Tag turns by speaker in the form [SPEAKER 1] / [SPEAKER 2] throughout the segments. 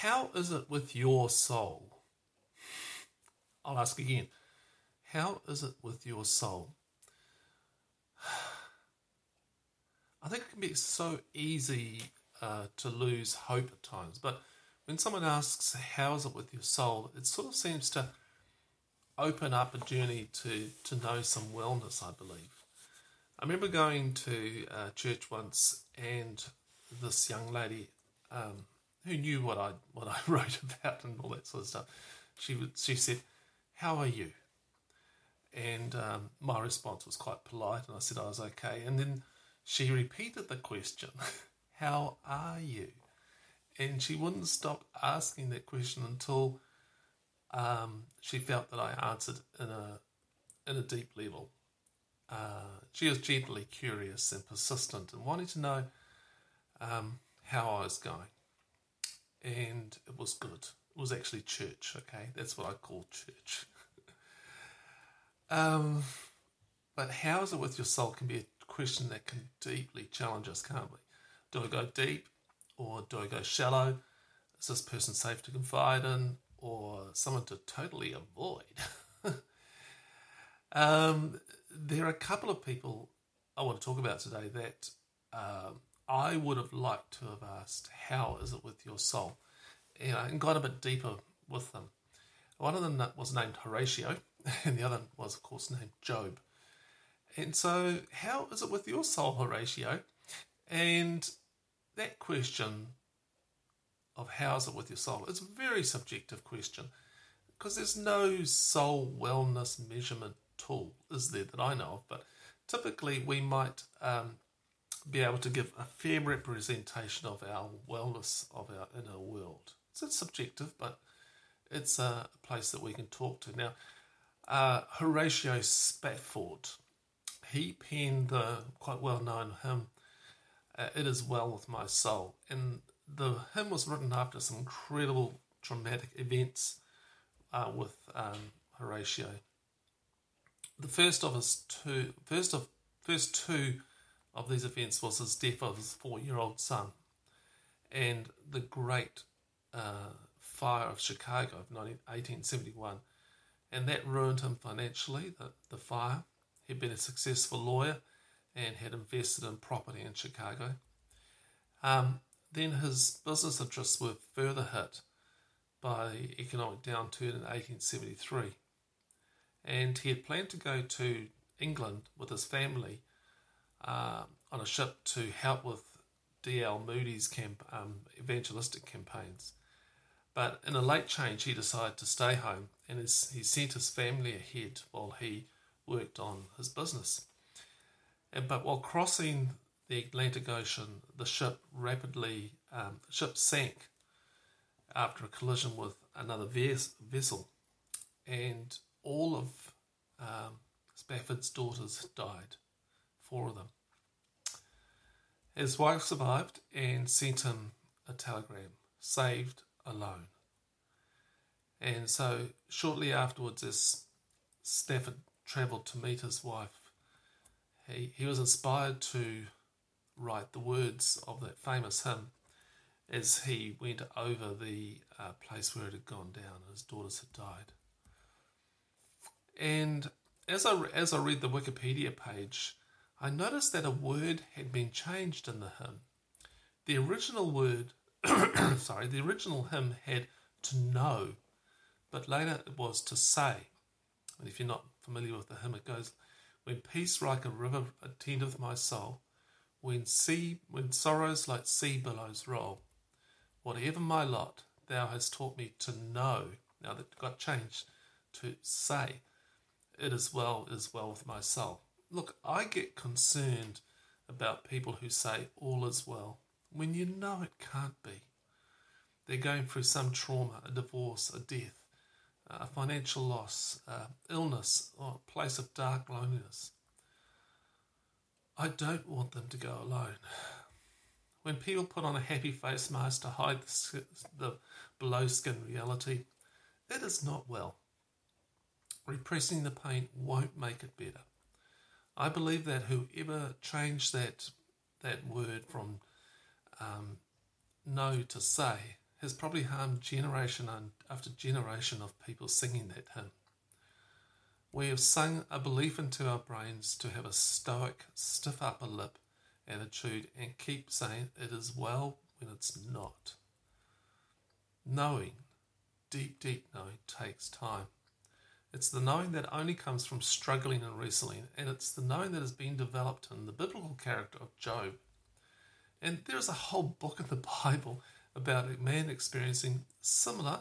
[SPEAKER 1] How is it with your soul? I'll ask again. How is it with your soul? I think it can be so easy uh, to lose hope at times, but when someone asks, How is it with your soul? it sort of seems to open up a journey to, to know some wellness, I believe. I remember going to uh, church once and this young lady um, who knew what I what I wrote about and all that sort of stuff. She she said, "How are you?" And um, my response was quite polite, and I said I was okay. And then she repeated the question, "How are you?" And she wouldn't stop asking that question until um, she felt that I answered in a in a deep level. Uh, she was gently curious and persistent and wanted to know um, how I was going and it was good. It was actually church, okay? That's what I call church. um, but how is it with your soul can be a question that can deeply challenge us, can't we? Do I go deep or do I go shallow? Is this person safe to confide in or someone to totally avoid? um, there are a couple of people I want to talk about today that um, I would have liked to have asked, How is it with your soul? You know, and gone a bit deeper with them. One of them was named Horatio, and the other was, of course, named Job. And so, how is it with your soul, Horatio? And that question of how is it with your soul is a very subjective question because there's no soul wellness measurement tool, is there, that I know of. But typically, we might um, be able to give a fair representation of our wellness of our inner world. So it's subjective, but it's a place that we can talk to. Now, uh, Horatio Spafford, he penned the quite well known hymn, uh, It Is Well With My Soul. And the hymn was written after some incredible traumatic events uh, with um, Horatio. The first of his two, first of first two of these events was his death of his four year old son and the great uh, fire of Chicago of 1871. And that ruined him financially, the, the fire. He'd been a successful lawyer and had invested in property in Chicago. Um, then his business interests were further hit by the economic downturn in 1873. And he had planned to go to England with his family uh, on a ship to help with D.L. Moody's camp, um, evangelistic campaigns. But in a late change, he decided to stay home and his, he sent his family ahead while he worked on his business. And, but while crossing the Atlantic Ocean, the ship rapidly um, ship sank after a collision with another ves- vessel, and all of um, Spafford's daughters died four of them. His wife survived and sent him a telegram saved alone. And so, shortly afterwards, as Spafford travelled to meet his wife, he, he was inspired to write the words of that famous hymn as he went over the uh, place where it had gone down and his daughters had died. And as I, as I read the Wikipedia page, I noticed that a word had been changed in the hymn. The original word, sorry, the original hymn had to know, but later it was to say. And if you're not familiar with the hymn, it goes, When peace like a river attendeth my soul, when sea, when sorrows like sea billows roll, whatever my lot, thou hast taught me to know. Now that got changed to say, it is well, it is well with my soul. Look, I get concerned about people who say all is well when you know it can't be. They're going through some trauma, a divorce, a death, a financial loss, uh, illness, or a place of dark loneliness. I don't want them to go alone. When people put on a happy face mask to hide the, the below skin reality, it is not well. Repressing the pain won't make it better. I believe that whoever changed that that word from um, know to say has probably harmed generation after generation of people singing that hymn. We have sung a belief into our brains to have a stoic, stiff upper lip attitude and keep saying it is well when it's not. Knowing, deep, deep knowing, takes time. It's the knowing that only comes from struggling and wrestling, and it's the knowing that has been developed in the biblical character of Job. And there's a whole book in the Bible about a man experiencing similar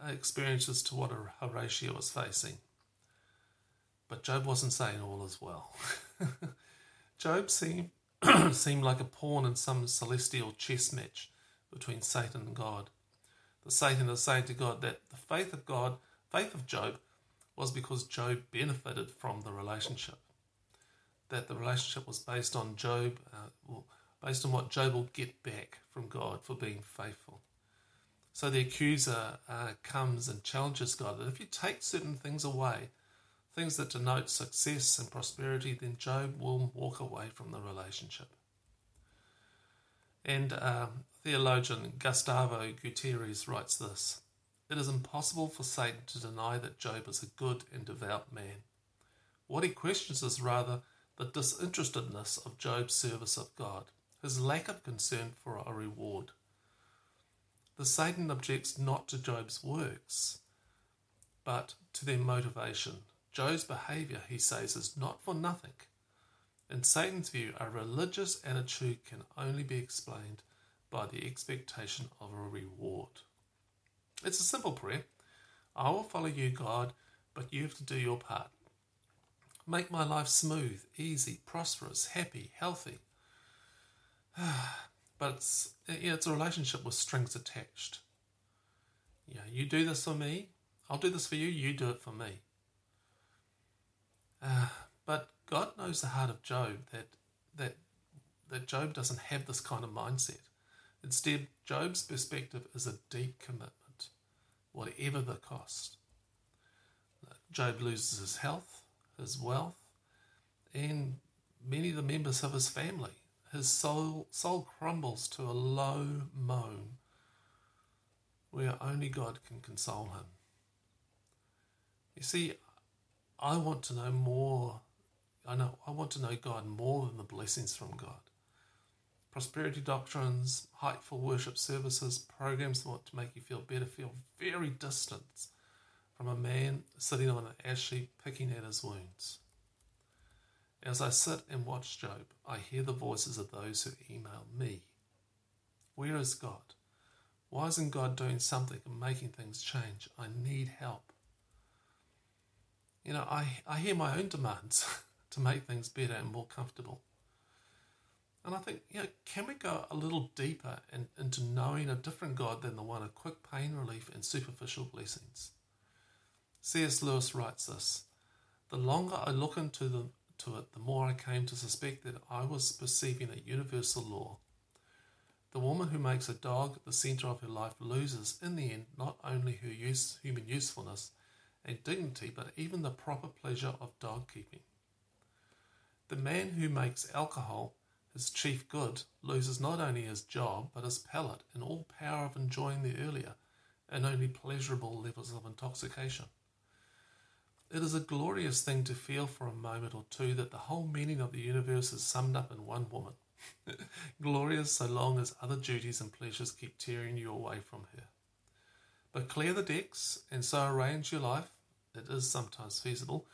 [SPEAKER 1] uh, experiences to what Horatio was facing. But Job wasn't saying all is well. Job seemed, seemed like a pawn in some celestial chess match between Satan and God. The Satan is saying to God that the faith of God, faith of Job, was because Job benefited from the relationship. That the relationship was based on Job, uh, well, based on what Job will get back from God for being faithful. So the accuser uh, comes and challenges God that if you take certain things away, things that denote success and prosperity, then Job will walk away from the relationship. And um, theologian Gustavo Gutierrez writes this It is impossible for Satan to deny that Job is a good and devout man. What he questions is rather the disinterestedness of Job's service of God his lack of concern for a reward. The Satan objects not to Job's works, but to their motivation. Job's behavior, he says, is not for nothing. In Satan's view, a religious attitude can only be explained by the expectation of a reward. It's a simple prayer. I will follow you, God, but you have to do your part. Make my life smooth, easy, prosperous, happy, healthy. but it's yeah, it's a relationship with strings attached. Yeah, you do this for me, I'll do this for you. You do it for me. Uh, but God knows the heart of Job that that that Job doesn't have this kind of mindset. Instead, Job's perspective is a deep commitment, whatever the cost. Job loses his health, his wealth, and many of the members of his family his soul, soul crumbles to a low moan where only God can console him. You see, I want to know more. I know I want to know God more than the blessings from God. Prosperity doctrines, hypeful worship services, programs that want to make you feel better feel very distant from a man sitting on an ash heap picking at his wounds. As I sit and watch Job, I hear the voices of those who email me. Where is God? Why isn't God doing something and making things change? I need help. You know, I, I hear my own demands to make things better and more comfortable. And I think, you know, can we go a little deeper in, into knowing a different God than the one of quick pain relief and superficial blessings? C.S. Lewis writes this The longer I look into the to it, the more I came to suspect that I was perceiving a universal law. The woman who makes a dog the centre of her life loses, in the end, not only her use, human usefulness and dignity, but even the proper pleasure of dog keeping. The man who makes alcohol his chief good loses not only his job, but his palate and all power of enjoying the earlier and only pleasurable levels of intoxication. It is a glorious thing to feel for a moment or two that the whole meaning of the universe is summed up in one woman. glorious so long as other duties and pleasures keep tearing you away from her. But clear the decks and so arrange your life, it is sometimes feasible,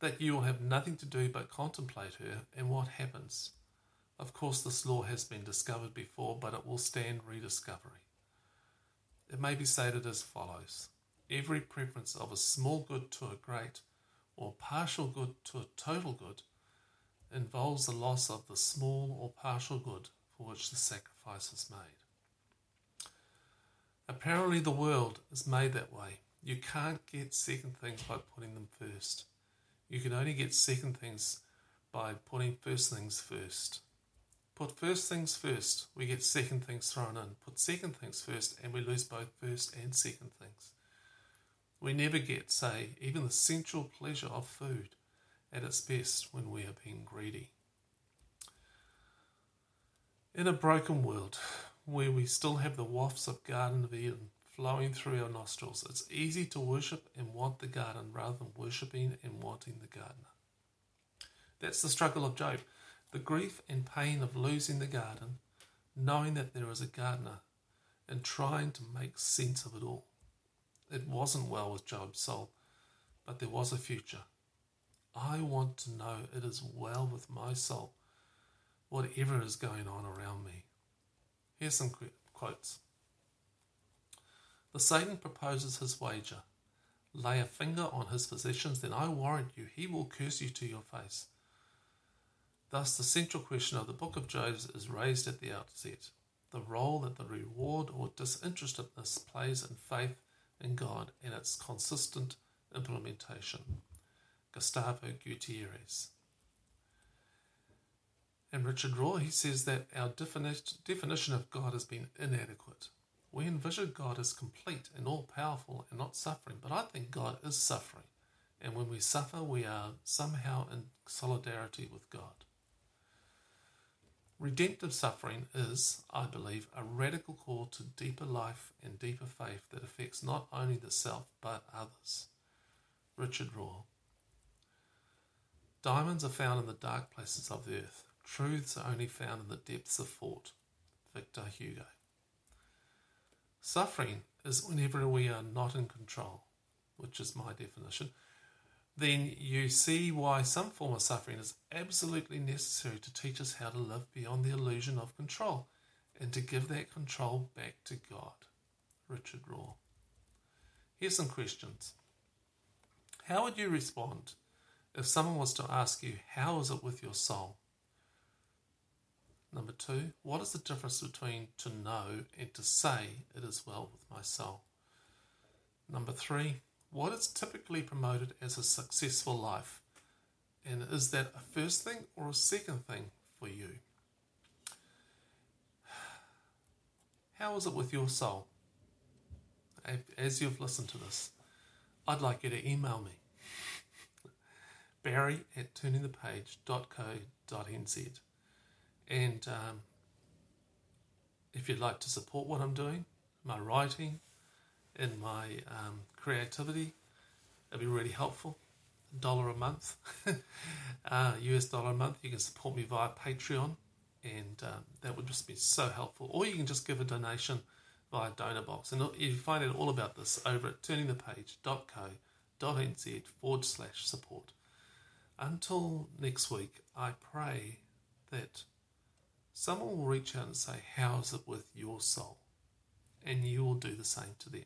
[SPEAKER 1] that you will have nothing to do but contemplate her and what happens. Of course, this law has been discovered before, but it will stand rediscovery. It may be stated as follows every preference of a small good to a great or partial good to a total good involves the loss of the small or partial good for which the sacrifice is made. Apparently, the world is made that way. You can't get second things by putting them first. You can only get second things by putting first things first. Put first things first, we get second things thrown in. Put second things first, and we lose both first and second things. We never get, say, even the sensual pleasure of food at its best when we are being greedy. In a broken world, where we still have the wafts of Garden of Eden flowing through our nostrils. It's easy to worship and want the garden rather than worshipping and wanting the gardener. That's the struggle of Job. The grief and pain of losing the garden, knowing that there is a gardener, and trying to make sense of it all. It wasn't well with Job's soul, but there was a future. I want to know it is well with my soul, whatever is going on around me. Here's some quotes. The Satan proposes his wager. Lay a finger on his possessions, then I warrant you he will curse you to your face. Thus, the central question of the book of Job is raised at the outset the role that the reward or disinterestedness plays in faith in God and its consistent implementation. Gustavo Gutierrez. And Richard Rohr, he says that our definition of God has been inadequate. We envision God as complete and all powerful and not suffering, but I think God is suffering. And when we suffer, we are somehow in solidarity with God. Redemptive suffering is, I believe, a radical call to deeper life and deeper faith that affects not only the self but others. Richard Rohr. Diamonds are found in the dark places of the earth. Truths are only found in the depths of thought. Victor Hugo. Suffering is whenever we are not in control, which is my definition, then you see why some form of suffering is absolutely necessary to teach us how to live beyond the illusion of control and to give that control back to God. Richard Rohr. Here's some questions. How would you respond if someone was to ask you, How is it with your soul? Number two, what is the difference between to know and to say it is well with my soul? Number three, what is typically promoted as a successful life? And is that a first thing or a second thing for you? How is it with your soul? As you've listened to this, I'd like you to email me. Barry at turningthepage.co.nz. And um, if you'd like to support what I'm doing, my writing, and my um, creativity. It'd be really helpful. Dollar a month, uh, US dollar a month. You can support me via Patreon, and um, that would just be so helpful. Or you can just give a donation via donor box. And you find out all about this over at turningthepage.co.nz forward slash support. Until next week, I pray that someone will reach out and say, How is it with your soul? And you will do the same to them.